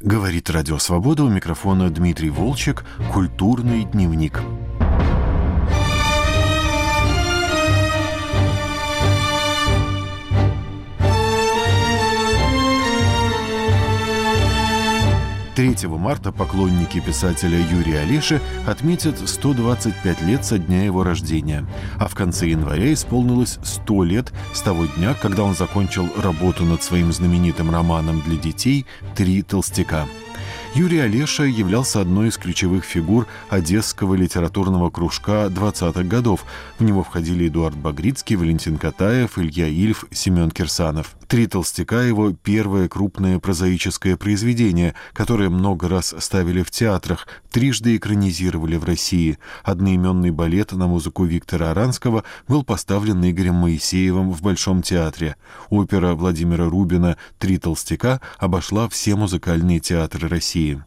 Говорит Радио Свобода у микрофона Дмитрий Волчек «Культурный дневник». 3 марта поклонники писателя Юрия Олеши отметят 125 лет со дня его рождения, а в конце января исполнилось 100 лет с того дня, когда он закончил работу над своим знаменитым романом для детей «Три толстяка». Юрий Олеша являлся одной из ключевых фигур одесского литературного кружка 20-х годов. В него входили Эдуард Багрицкий, Валентин Катаев, Илья Ильф, Семен Кирсанов. «Три толстяка» — его первое крупное прозаическое произведение, которое много раз ставили в театрах, трижды экранизировали в России. Одноименный балет на музыку Виктора Аранского был поставлен Игорем Моисеевым в Большом театре. Опера Владимира Рубина «Три толстяка» обошла все музыкальные театры России.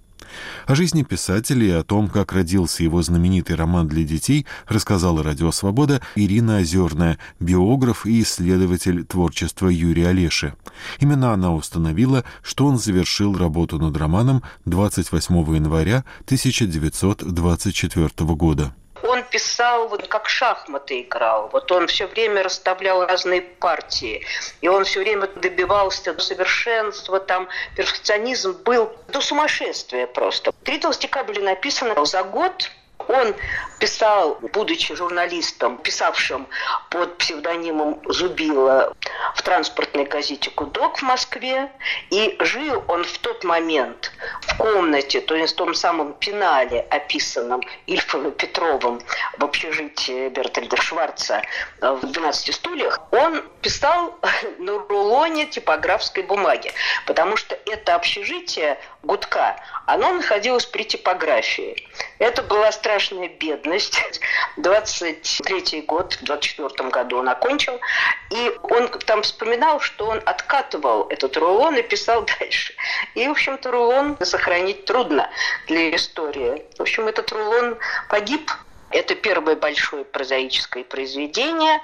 О жизни писателя и о том, как родился его знаменитый роман для детей, рассказала «Радио Свобода» Ирина Озерная, биограф и исследователь творчества Юрия Олеши. Именно она установила, что он завершил работу над романом 28 января 1924 года он писал, вот как шахматы играл. Вот он все время расставлял разные партии. И он все время добивался совершенства, там перфекционизм был до сумасшествия просто. Три толстяка были написаны за год он писал, будучи журналистом, писавшим под псевдонимом Зубила в транспортной газете «Кудок» в Москве. И жил он в тот момент в комнате, то есть в том самом пенале, описанном Ильфом и Петровым в общежитии Бертольда Шварца в «12 стульях», он писал на рулоне типографской бумаги, потому что это общежитие Гудка, оно находилось при типографии. Это была страшная бедность. 23 год, в 24 году он окончил. И он там вспоминал, что он откатывал этот рулон и писал дальше. И, в общем-то, рулон сохранить трудно для истории. В общем, этот рулон погиб это первое большое прозаическое произведение,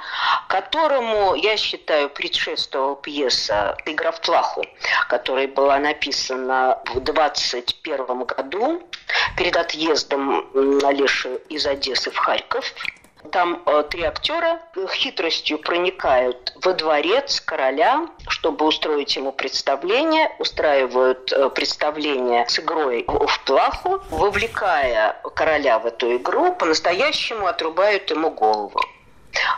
которому, я считаю, предшествовала пьеса «Игра в плаху», которая была написана в 21 году перед отъездом Олеши из Одессы в Харьков. Там э, три актера хитростью проникают во дворец короля, чтобы устроить ему представление, устраивают э, представление с игрой в плаху, вовлекая короля в эту игру, по-настоящему отрубают ему голову.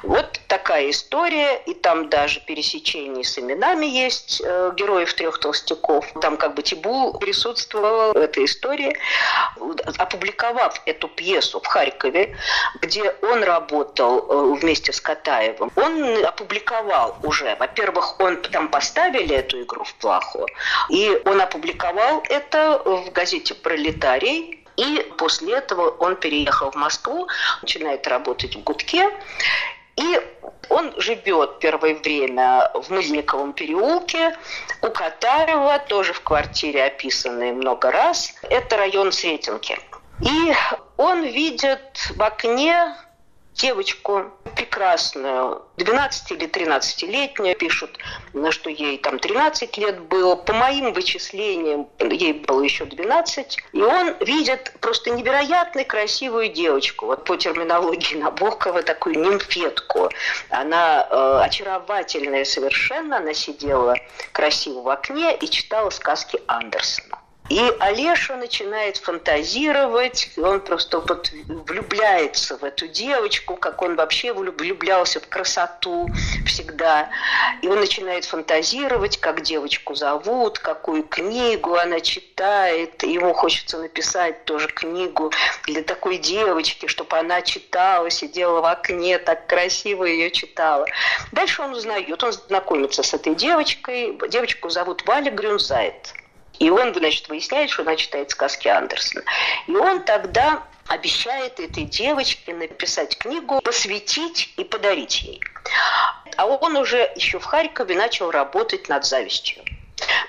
Вот такая история, и там даже пересечение с именами есть э, героев трех толстяков. Там как бы Тибул присутствовал в этой истории, опубликовав эту пьесу в Харькове, где он работал э, вместе с Катаевым. Он опубликовал уже, во-первых, он там поставили эту игру в плаху, и он опубликовал это в газете «Пролетарий», и после этого он переехал в Москву, начинает работать в Гудке. И он живет первое время в Мыльниковом переулке, у Катаева, тоже в квартире, описанной много раз. Это район Сретенки. И он видит в окне девочку прекрасную, 12 или 13-летнюю, пишут, что ей там 13 лет было. По моим вычислениям, ей было еще 12. И он видит просто невероятно красивую девочку. Вот по терминологии Набокова, такую нимфетку. Она э, очаровательная совершенно. Она сидела красиво в окне и читала сказки Андерсона. И Олеша начинает фантазировать, он просто вот влюбляется в эту девочку, как он вообще влюблялся в красоту всегда. И он начинает фантазировать, как девочку зовут, какую книгу она читает. Ему хочется написать тоже книгу для такой девочки, чтобы она читала, сидела в окне, так красиво ее читала. Дальше он узнает, он знакомится с этой девочкой. Девочку зовут Валя Грюнзайт. И он, значит, выясняет, что она читает сказки Андерсона. И он тогда обещает этой девочке написать книгу, посвятить и подарить ей. А он уже еще в Харькове начал работать над завистью.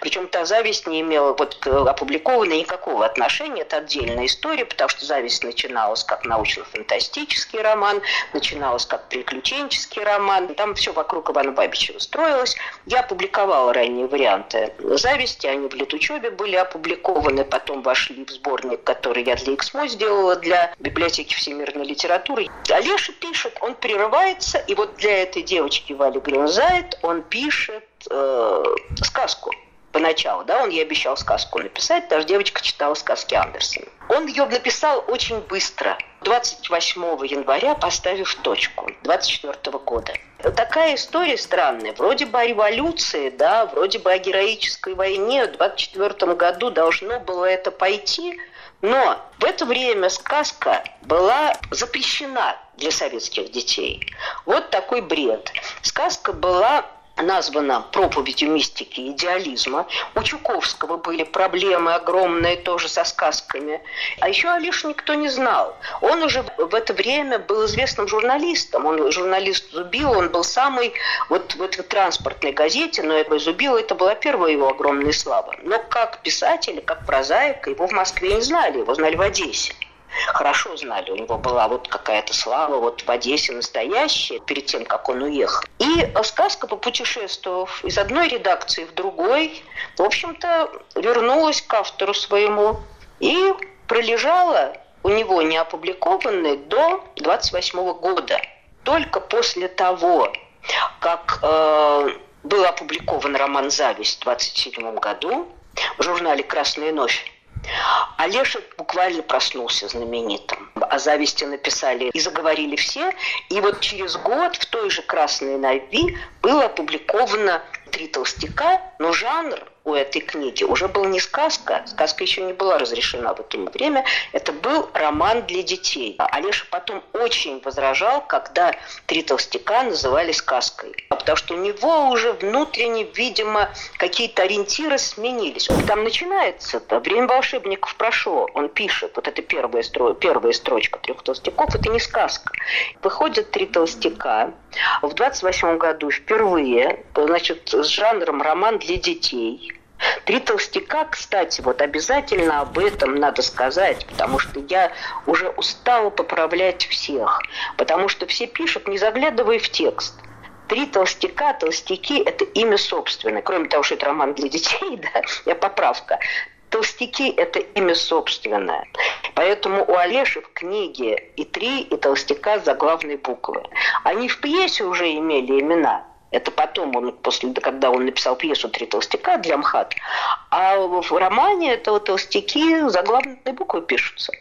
Причем та зависть не имела вот опубликованной никакого отношения. Это отдельная история, потому что зависть начиналась как научно-фантастический роман, начиналась как приключенческий роман. Там все вокруг Ивана Бабичева строилось. Я опубликовала ранние варианты зависти, они в летучебе были опубликованы, потом вошли в сборник, который я для Эксмо сделала для библиотеки всемирной литературы. Алеша пишет, он прерывается, и вот для этой девочки Вали Гринзайт он пишет э, сказку поначалу, да, он ей обещал сказку написать, даже девочка читала сказки Андерсона. Он ее написал очень быстро, 28 января, поставив точку, 24 года. Такая история странная. Вроде бы о революции, да, вроде бы о героической войне. В 24 году должно было это пойти, но в это время сказка была запрещена для советских детей. Вот такой бред. Сказка была названа проповедью мистики идеализма. У Чуковского были проблемы огромные тоже со сказками. А еще Алиш никто не знал. Он уже в это время был известным журналистом. Он журналист Зубил, он был самый вот в этой транспортной газете, но это Зубил, это была первая его огромная слава. Но как писатель, как прозаик, его в Москве не знали, его знали в Одессе хорошо знали. У него была вот какая-то слава вот в Одессе настоящая перед тем, как он уехал. И сказка, попутешествовав из одной редакции в другой, в общем-то, вернулась к автору своему и пролежала у него не опубликованной до 28 года. Только после того, как э, был опубликован роман «Зависть» в 27 году в журнале «Красная ночь», Олеша буквально проснулся знаменитым. О зависти написали и заговорили все. И вот через год в той же «Красной Нави» было опубликовано «Три толстяка», но жанр у этой книги уже был не сказка, сказка еще не была разрешена в это время, это был роман для детей. Олеша потом очень возражал, когда «Три толстяка» называли сказкой, потому что у него уже внутренне, видимо, какие-то ориентиры сменились. Там начинается -то, «Время волшебников прошло», он пишет, вот это первая, стро... первая строчка «Трех толстяков», это не сказка. Выходят «Три толстяка», в 28 году впервые, значит, с жанром роман для детей. Три толстяка, кстати, вот обязательно об этом надо сказать, потому что я уже устала поправлять всех, потому что все пишут, не заглядывая в текст. Три толстяка, толстяки – это имя собственное. Кроме того, что это роман для детей, да, я поправка. Толстяки – это имя собственное. Поэтому у Олеши в книге и три, и толстяка заглавные буквы. Они в пьесе уже имели имена. Это потом, он, после, когда он написал пьесу «Три толстяка» для МХАТ. А в романе это вот толстяки заглавные буквы пишутся.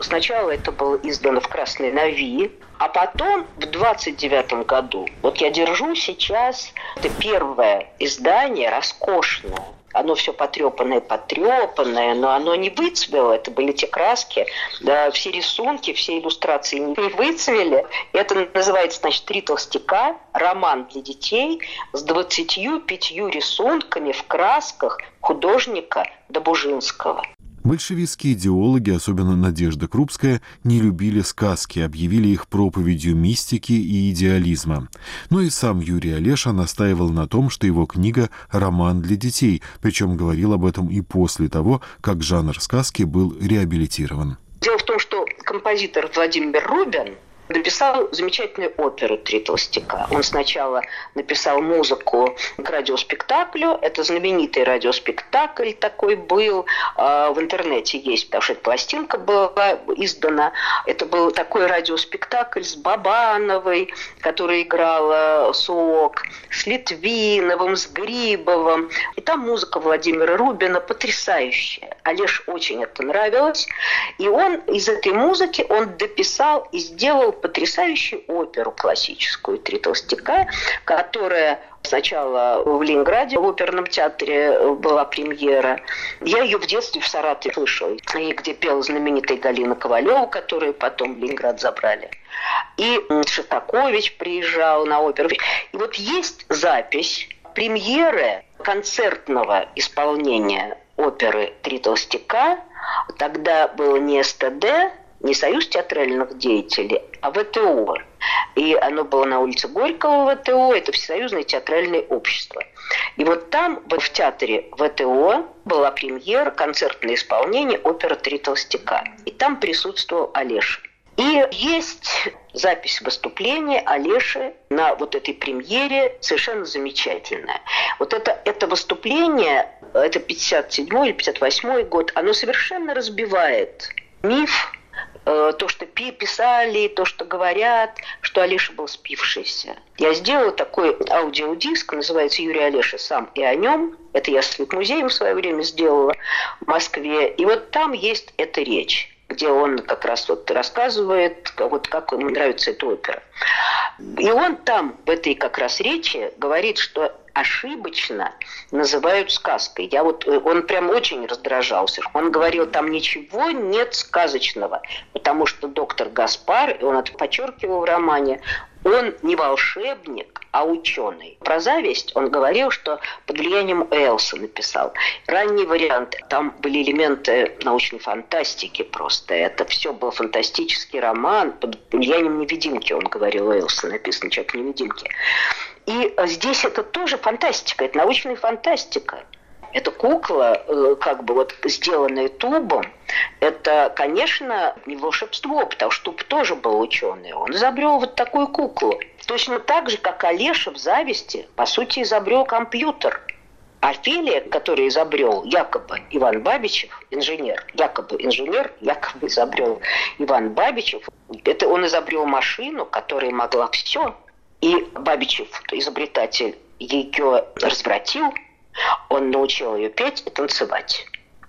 Сначала это было издано в «Красной Нави», а потом в 29 году, вот я держу сейчас, это первое издание, роскошное, оно все потрепанное, потрепанное, но оно не выцвело, это были те краски, да, все рисунки, все иллюстрации не выцвели. Это называется, значит, «Три толстяка», роман для детей с 25 рисунками в красках художника Добужинского. Большевистские идеологи, особенно Надежда Крупская, не любили сказки, объявили их проповедью мистики и идеализма. Но и сам Юрий Олеша настаивал на том, что его книга – роман для детей, причем говорил об этом и после того, как жанр сказки был реабилитирован. Дело в том, что композитор Владимир Рубин – написал замечательную оперу «Три толстяка». Он сначала написал музыку к радиоспектаклю. Это знаменитый радиоспектакль такой был. А, в интернете есть, потому что эта пластинка была издана. Это был такой радиоспектакль с Бабановой, которая играла Суок, с Литвиновым, с Грибовым. И там музыка Владимира Рубина потрясающая. Олеж очень это нравилось. И он из этой музыки он дописал и сделал потрясающую оперу классическую «Три толстяка», которая Сначала в Ленинграде в оперном театре была премьера. Я ее в детстве в Саратове слышала, и где пела знаменитая Галина Ковалева, которую потом в Ленинград забрали. И Шостакович приезжал на оперу. И вот есть запись премьеры концертного исполнения оперы «Три толстяка». Тогда было не СТД, не Союз театральных деятелей, а ВТО. и оно было на улице Горького ВТО, это Всесоюзное театральное общество. И вот там, в театре ВТО, была премьера, концертное исполнение оперы «Три толстяка». И там присутствовал Олеша. И есть запись выступления Олеши на вот этой премьере совершенно замечательная. Вот это, это выступление, это 57 или 58 год, оно совершенно разбивает миф то, что писали, то, что говорят, что Олеша был спившийся. Я сделала такой аудиодиск, называется «Юрий Олеша сам и о нем». Это я с музеем в свое время сделала в Москве. И вот там есть эта речь где он как раз вот рассказывает, вот как ему нравится эта опера. И он там, в этой как раз речи, говорит, что ошибочно называют сказкой. Я вот, э, он прям очень раздражался. Он говорил, там ничего нет сказочного, потому что доктор Гаспар, и он это подчеркивал в романе, он не волшебник, а ученый. Про зависть он говорил, что под влиянием Элса написал. Ранний вариант, там были элементы научной фантастики просто. Это все был фантастический роман под влиянием невидимки, он говорил Элса, написан «Человек невидимки». И здесь это тоже фантастика, это научная фантастика. Это кукла, э, как бы вот сделанная тубом, это, конечно, не волшебство, потому что Туб тоже был ученый. Он изобрел вот такую куклу. Точно так же, как Олеша в «Зависти», по сути, изобрел компьютер. Офелия, который изобрел якобы Иван Бабичев, инженер, якобы инженер, якобы изобрел Иван Бабичев, это он изобрел машину, которая могла все, и Бабичев, изобретатель, ее развратил, он научил ее петь и танцевать.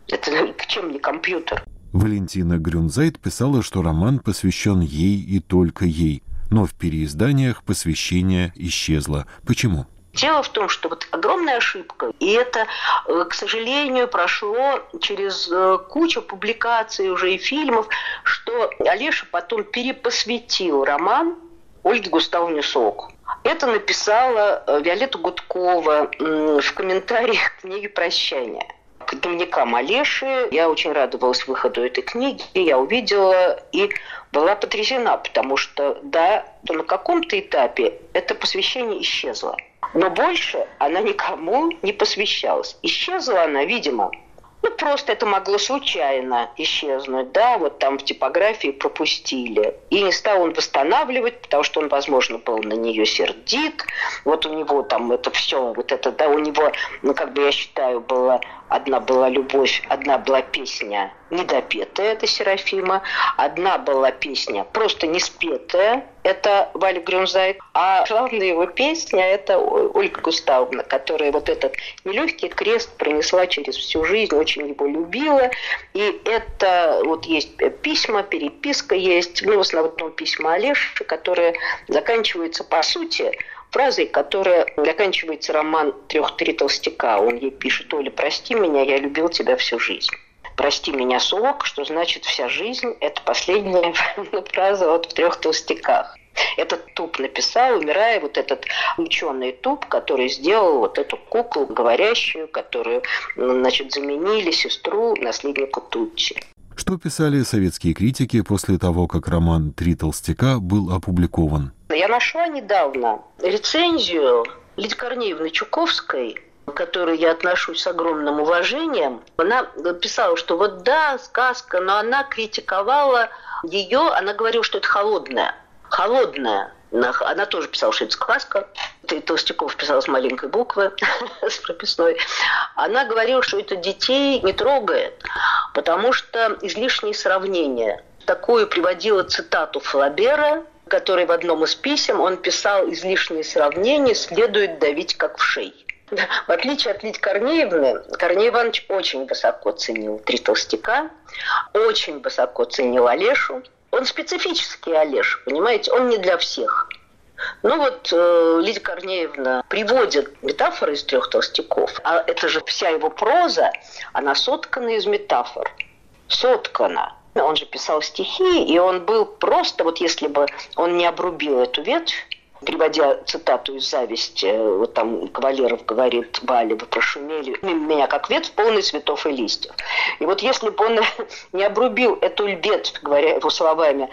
Это к чем не компьютер. Валентина Грюнзайт писала, что роман посвящен ей и только ей, но в переизданиях посвящение исчезло. Почему? Дело в том, что вот огромная ошибка, и это, э, к сожалению, прошло через э, кучу публикаций уже и фильмов, что Олеша потом перепосвятил роман Ольге Густавовне Соку. Это написала э, Виолетта Гудкова в комментариях к книге «Прощание» к дневникам Олеши. Я очень радовалась выходу этой книги. Я увидела и была потрясена, потому что, да, на каком-то этапе это посвящение исчезло. Но больше она никому не посвящалась. Исчезла она, видимо, ну, просто это могло случайно исчезнуть, да, вот там в типографии пропустили. И не стал он восстанавливать, потому что он, возможно, был на нее сердит. Вот у него там это все, вот это, да, у него, ну, как бы я считаю, было Одна была любовь, одна была песня недопетая, это Серафима. Одна была песня просто не спетая, это Валя Грюнзайт. А главная его песня – это Ольга Густавовна, которая вот этот нелегкий крест пронесла через всю жизнь, очень его любила. И это вот есть письма, переписка есть, ну, в основном письма Олеши, которые заканчиваются, по сути, фразой, которая заканчивается роман «Трех-три толстяка». Он ей пишет, «Оля, прости меня, я любил тебя всю жизнь». «Прости меня, сок», что значит «вся жизнь» – это последняя фраза вот в «Трех толстяках». Этот туп написал, умирая, вот этот ученый туп, который сделал вот эту куклу говорящую, которую, значит, заменили сестру наследнику Тутчи. Что писали советские критики после того, как роман «Три толстяка» был опубликован? Я нашла недавно рецензию Лидии Корнеевны Чуковской, к которой я отношусь с огромным уважением. Она писала, что вот да, сказка, но она критиковала ее, она говорила, что это холодная. Холодная. Она тоже писала, сказка. Толстяков писал с маленькой буквы, с прописной. Она говорила, что это детей не трогает, потому что излишние сравнения. Такую приводила цитату Флабера, который в одном из писем он писал излишние сравнения следует давить как в шей. В отличие от Лидии Корнеевны, Корней Иванович очень высоко ценил «Три толстяка», очень высоко ценил Олешу. Он специфический Олеж, понимаете, он не для всех. Ну вот э, Лидия Корнеевна приводит метафоры из трех толстяков, а это же вся его проза, она соткана из метафор. Соткана. Он же писал стихи, и он был просто, вот если бы он не обрубил эту ветвь, приводя цитату из «Зависти», вот там Кавалеров говорит, Бали, вы прошумели, меня как ветвь, полный цветов и листьев. И вот если бы он не обрубил эту ветвь, говоря его словами,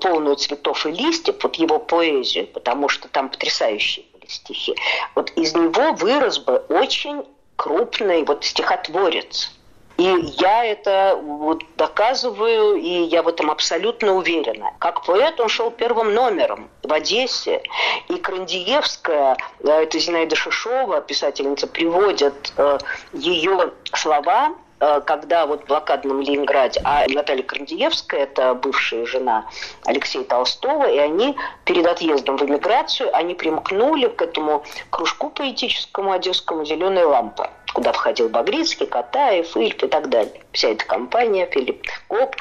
полную цветов и листьев, вот его поэзию, потому что там потрясающие были стихи, вот из него вырос бы очень крупный вот стихотворец – и я это вот доказываю, и я в этом абсолютно уверена. Как поэт он шел первым номером в Одессе. И Крандиевская, э, это Зинаида Шишова, писательница, приводит э, ее слова э, когда вот в блокадном Ленинграде, а Наталья Крандиевская, это бывшая жена Алексея Толстого, и они перед отъездом в эмиграцию, они примкнули к этому кружку поэтическому одесскому «Зеленая лампа» куда входил Багрицкий, Катаев, Ильф и так далее. Вся эта компания, Филипп Коп.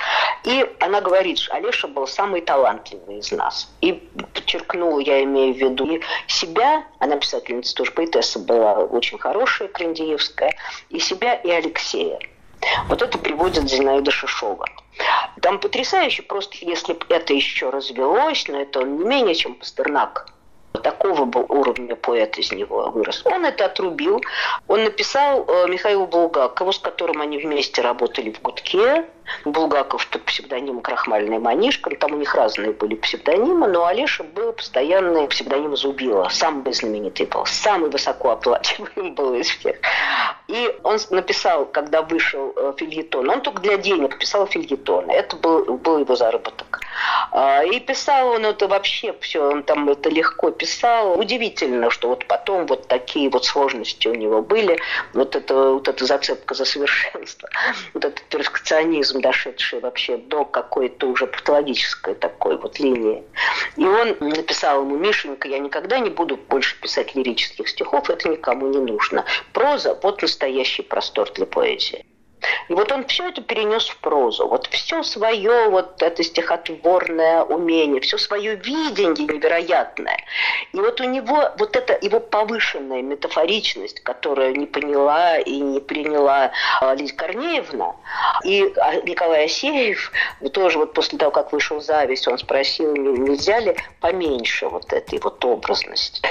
И она говорит, что Олеша был самый талантливый из нас. И подчеркнула, я имею в виду и себя, она писательница тоже поэтесса была очень хорошая, Крендиевская, и себя, и Алексея. Вот это приводит Зинаида Шишова. Там потрясающе, просто если бы это еще развелось, но это он не менее, чем Пастернак такого был уровня поэт из него вырос. Он это отрубил. Он написал э, Михаилу Булгакову, с которым они вместе работали в «Гудке», Булгаков под псевдонимом Крахмальный Манишка, там у них разные были псевдонимы, но Олеша был постоянный псевдоним Зубила, самый знаменитый был, самый высокооплачиваемый был из всех. И он написал, когда вышел э, фильетон, он только для денег писал фильетон, это был, был его заработок. А, и писал он это вообще все, он там это легко писал. Удивительно, что вот потом вот такие вот сложности у него были, вот это, вот эта зацепка за совершенство, вот этот перфекционизм аутизм, дошедший вообще до какой-то уже патологической такой вот линии. И он написал ему, Мишенька, я никогда не буду больше писать лирических стихов, это никому не нужно. Проза – вот настоящий простор для поэзии. И вот он все это перенес в прозу. Вот все свое вот это стихотворное умение, все свое видение невероятное. И вот у него вот эта его повышенная метафоричность, которую не поняла и не приняла а, Лидия Корнеевна, и а, Николай Асеев тоже вот после того, как вышел «Зависть», он спросил, нельзя ли поменьше вот этой вот образности.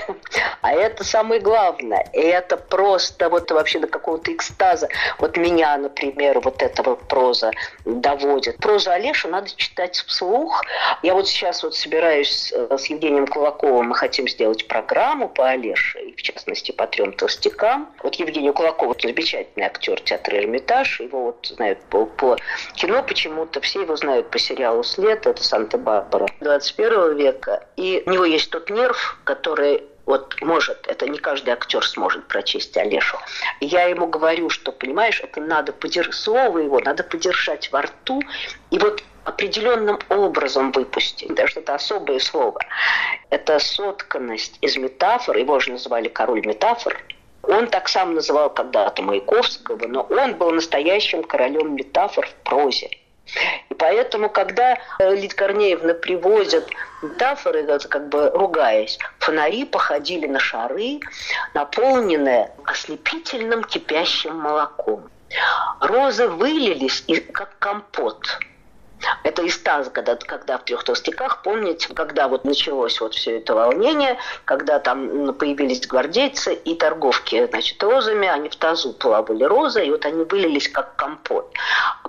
А это самое главное. И это просто вот вообще до какого-то экстаза. Вот меня, например, например, вот этого проза доводит. Прозу Олеша надо читать вслух. Я вот сейчас вот собираюсь э, с Евгением Кулаковым, мы хотим сделать программу по Олеше, и в частности по трем толстякам. Вот Евгений Кулаков, замечательный актер театра Эрмитаж, его вот знают по, по кино почему-то, все его знают по сериалу «След», это Санта-Барбара 21 века. И у него есть тот нерв, который вот может, это не каждый актер сможет прочесть Олешу. Я ему говорю, что, понимаешь, это надо подержать, слово его надо подержать во рту, и вот определенным образом выпустить. Даже это особое слово. Это сотканность из метафор, его же называли король метафор, он так сам называл когда-то Маяковского, но он был настоящим королем метафор в прозе. И поэтому, когда э, Лид Корнеевна привозят метафоры, как бы ругаясь, фонари походили на шары, наполненные ослепительным кипящим молоком. Розы вылились, как компот – это из ТАСС, когда, когда в трех толстяках, помните, когда вот началось вот все это волнение, когда там появились гвардейцы и торговки, значит, розами, они в тазу плавали розы, и вот они вылились как компот.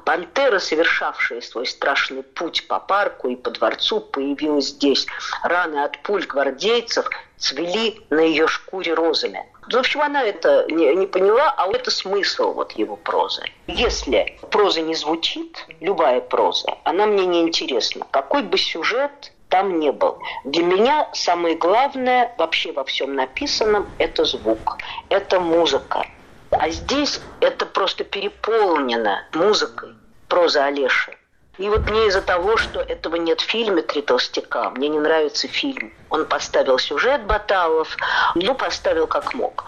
Пантера, совершавшая свой страшный путь по парку и по дворцу, появилась здесь. Раны от пуль гвардейцев цвели на ее шкуре розами. В общем, она это не, не поняла, а это смысл вот его прозы. Если проза не звучит, любая проза, она мне не интересна. Какой бы сюжет там не был. Для меня самое главное вообще во всем написанном – это звук, это музыка. А здесь это просто переполнено музыкой проза Олеши. И вот мне из-за того, что этого нет в фильме «Три толстяка», мне не нравится фильм. Он поставил сюжет Баталов, ну, поставил как мог.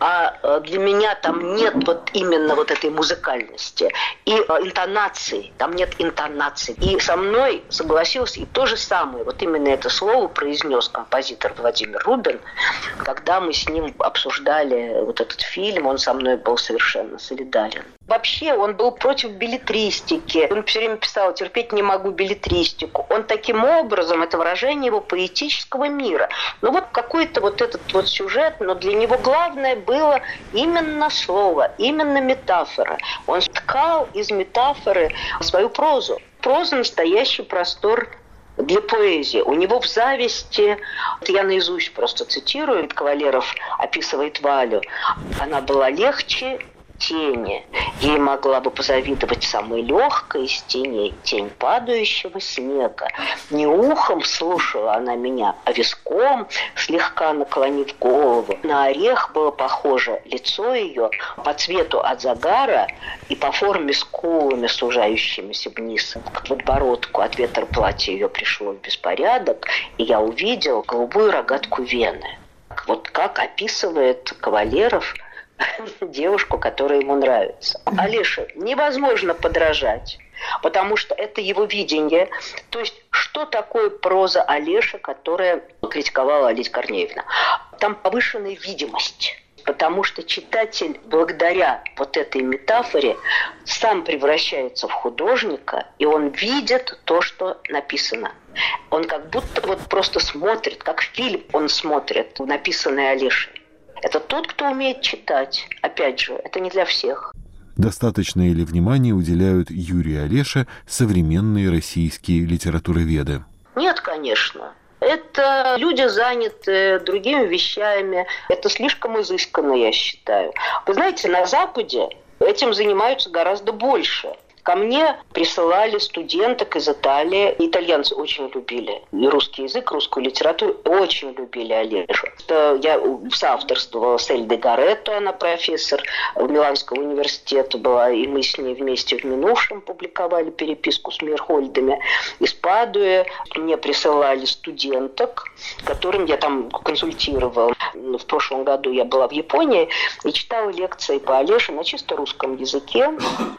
А э, для меня там нет вот именно вот этой музыкальности и э, интонации, там нет интонации. И со мной согласился и то же самое, вот именно это слово произнес композитор Владимир Рубин, когда мы с ним обсуждали вот этот фильм, он со мной был совершенно солидарен. Вообще он был против билетристики. Он все время писал «терпеть не могу билетристику». Он таким образом, это выражение его поэтического мира. Ну вот какой-то вот этот вот сюжет, но для него главное было именно слово, именно метафора. Он ткал из метафоры свою прозу. Проза – настоящий простор для поэзии. У него в «Зависти», я наизусть просто цитирую, Кавалеров описывает Валю, она была легче тени. Ей могла бы позавидовать самой легкой из теней тень падающего снега. Не ухом слушала она меня, а виском, слегка наклонив голову. На орех было похоже лицо ее по цвету от загара и по форме скулами, сужающимися вниз к подбородку. От ветра платья ее пришло в беспорядок, и я увидел голубую рогатку вены. Вот как описывает Кавалеров – девушку, которая ему нравится. Алише невозможно подражать, потому что это его видение. То есть, что такое проза Олеша, которая критиковала Олесь Корнеевна? Там повышенная видимость потому что читатель благодаря вот этой метафоре сам превращается в художника, и он видит то, что написано. Он как будто вот просто смотрит, как фильм он смотрит, написанный Олешей. Это тот, кто умеет читать. Опять же, это не для всех. Достаточно ли внимания уделяют Юрию Олеше современные российские литературоведы? Нет, конечно. Это люди заняты другими вещами. Это слишком изысканно, я считаю. Вы знаете, на Западе этим занимаются гораздо больше. Ко мне присылали студенток из Италии. Итальянцы очень любили и русский язык, русскую литературу. Очень любили Олежу. Я соавторствовала с Эльдой Гаретто, она профессор в Миланского университета была, и мы с ней вместе в минувшем публиковали переписку с Мирхольдами. Из Падуи мне присылали студенток, которым я там консультировала. В прошлом году я была в Японии и читала лекции по Олеже на чисто русском языке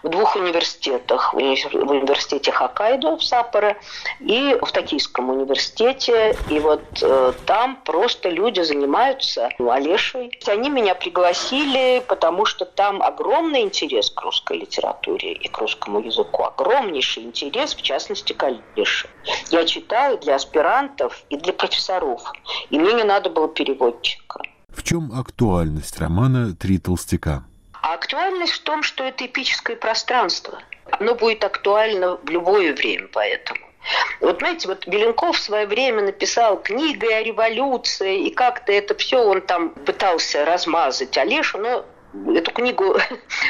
в двух университетах университетах, в университете Хоккайдо в Саппоро и в Токийском университете. И вот э, там просто люди занимаются Олешей. Они меня пригласили, потому что там огромный интерес к русской литературе и к русскому языку. Огромнейший интерес, в частности, к Олеше. Я читаю для аспирантов и для профессоров. И мне не надо было переводчика. В чем актуальность романа «Три толстяка»? А актуальность в том, что это эпическое пространство – оно будет актуально в любое время поэтому. Вот знаете, вот Беленков в свое время написал книгой о революции, и как-то это все он там пытался размазать Олешу, но эту книгу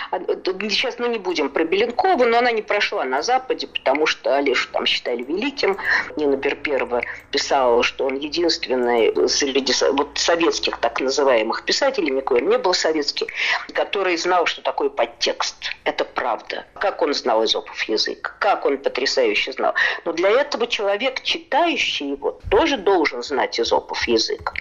сейчас мы не будем про Беленкова, но она не прошла на Западе, потому что Олешу там считали великим. Нина Берперова писала, что он единственный среди вот советских так называемых писателей, он не был советский, который знал, что такое подтекст. Это правда. Как он знал Изопов язык, как он потрясающе знал. Но для этого человек, читающий его, тоже должен знать Изопов язык.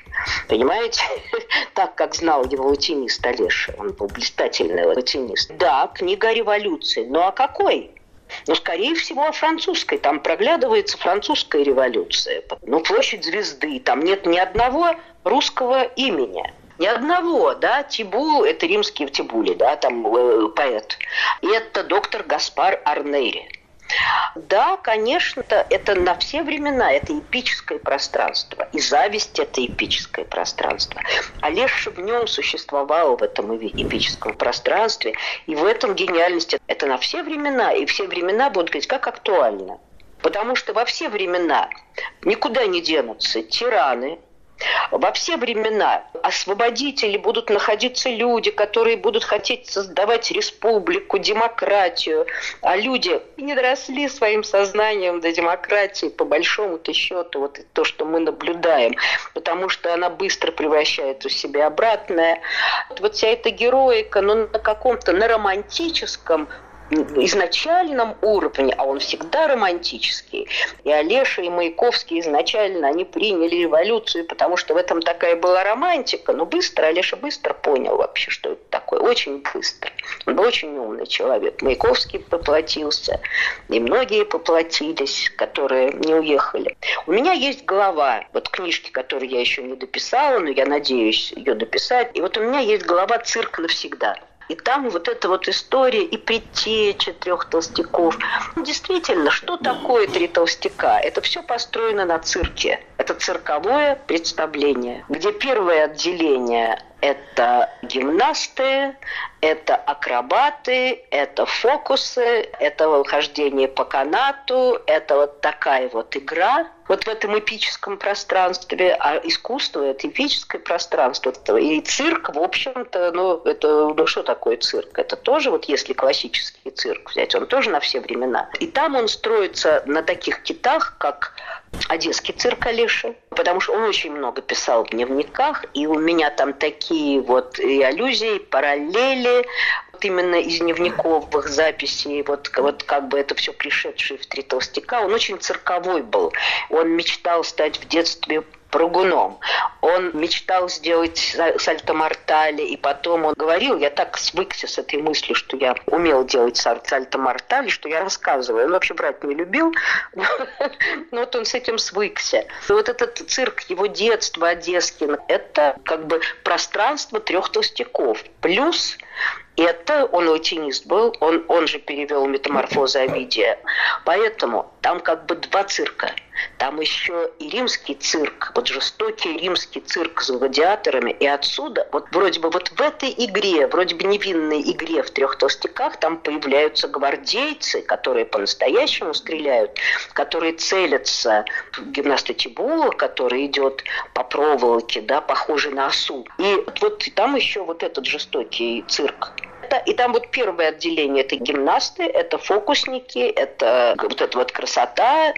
Понимаете? так, как знал его латинист Олеша. Он был блистательный латинист. Да, книга о революции. Ну а какой? Ну, скорее всего, о французской. Там проглядывается французская революция. Ну, площадь звезды. Там нет ни одного русского имени. Ни одного, да, Тибул, это римский в Тибуле, да, там э, поэт. И это доктор Гаспар Арнери. Да, конечно, это на все времена, это эпическое пространство. И зависть – это эпическое пространство. Олеж в нем существовал в этом эпическом пространстве. И в этом гениальность. Это на все времена. И все времена будут говорить, как актуально. Потому что во все времена никуда не денутся тираны, во все времена освободители будут находиться люди, которые будут хотеть создавать республику, демократию, а люди не доросли своим сознанием до демократии, по большому-то счету, вот то, что мы наблюдаем, потому что она быстро превращает в себя обратное. Вот вся эта героика, ну, на каком-то, на романтическом изначальном уровне, а он всегда романтический. И Олеша, и Маяковский изначально, они приняли революцию, потому что в этом такая была романтика. Но быстро, Олеша быстро понял вообще, что это такое. Очень быстро. Он был очень умный человек. Маяковский поплатился, и многие поплатились, которые не уехали. У меня есть глава, вот книжки, которые я еще не дописала, но я надеюсь ее дописать. И вот у меня есть глава «Цирк навсегда». И там вот эта вот история и предтеча трех толстяков. Действительно, что такое три толстяка? Это все построено на цирке. Это цирковое представление, где первое отделение это гимнасты, это акробаты, это фокусы, это хождение по канату, это вот такая вот игра. Вот в этом эпическом пространстве, а искусство – это эпическое пространство. И цирк, в общем-то, ну, это, ну, что такое цирк? Это тоже, вот если классический цирк взять, он тоже на все времена. И там он строится на таких китах, как Одесский цирк Алиши, потому что он очень много писал в дневниках, и у меня там такие вот и аллюзии, и параллели, вот именно из дневниковых записей, вот, вот как бы это все пришедшее в «Три толстяка», он очень цирковой был. Он мечтал стать в детстве прыгуном. Он мечтал сделать сальто-мортали, и потом он говорил, я так свыкся с этой мыслью, что я умел делать сальто-мортали, что я рассказываю. Он вообще брать не любил, но вот он с этим свыкся. И вот этот цирк его детства одесский, это как бы пространство трех толстяков. Плюс это он латинист был, он, он же перевел метаморфозы Овидия. Поэтому там как бы два цирка. Там еще и римский цирк, вот жестокий римский цирк с гладиаторами. И отсюда, вот вроде бы вот в этой игре, вроде бы невинной игре в трех толстяках, там появляются гвардейцы, которые по-настоящему стреляют, которые целятся в гимнаста Тибула, который идет по проволоке, да, похожий на осу. И вот там еще вот этот жестокий цирк это, и там вот первое отделение – это гимнасты, это фокусники, это вот эта вот красота.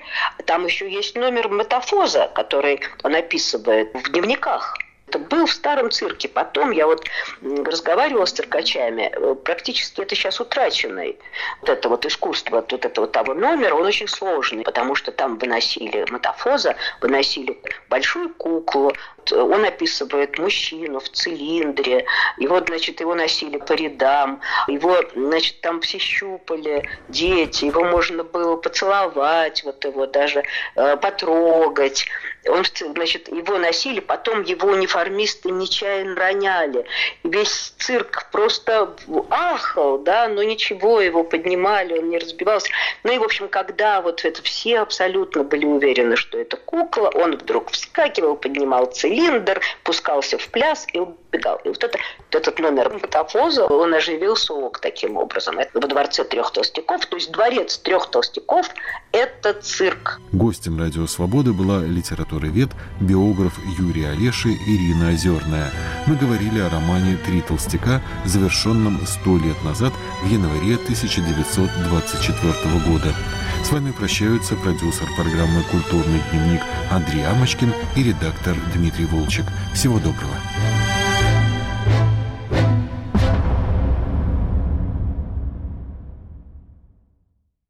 Там еще есть номер метафоза, который он описывает в дневниках. Это был в старом цирке. Потом я вот разговаривала с циркачами. Практически это сейчас утраченное. Вот это вот искусство, вот этого того номера, он очень сложный, потому что там выносили метафоза, выносили большую куклу, он описывает мужчину в цилиндре, его, значит, его носили по рядам, его, значит, там все щупали дети, его можно было поцеловать, вот его даже э, потрогать. Он, значит, его носили, потом его униформисты нечаянно роняли. Весь цирк просто ахал, да, но ничего, его поднимали, он не разбивался. Ну и, в общем, когда вот это все абсолютно были уверены, что это кукла, он вдруг вскакивал, поднимал цилиндр, пускался в пляс и убегал. И вот, это, вот этот номер метафоза, он оживил Суок таким образом. Это во дворце трех толстяков, то есть дворец трех толстяков – это цирк. Гостем «Радио Свободы» была литературовед, биограф Юрий Олеши Ирина Озерная. Мы говорили о романе «Три толстяка», завершенном сто лет назад в январе 1924 года. С вами прощаются продюсер программы «Культурный дневник» Андрей Амочкин и редактор Дмитрий Волчек. Всего доброго.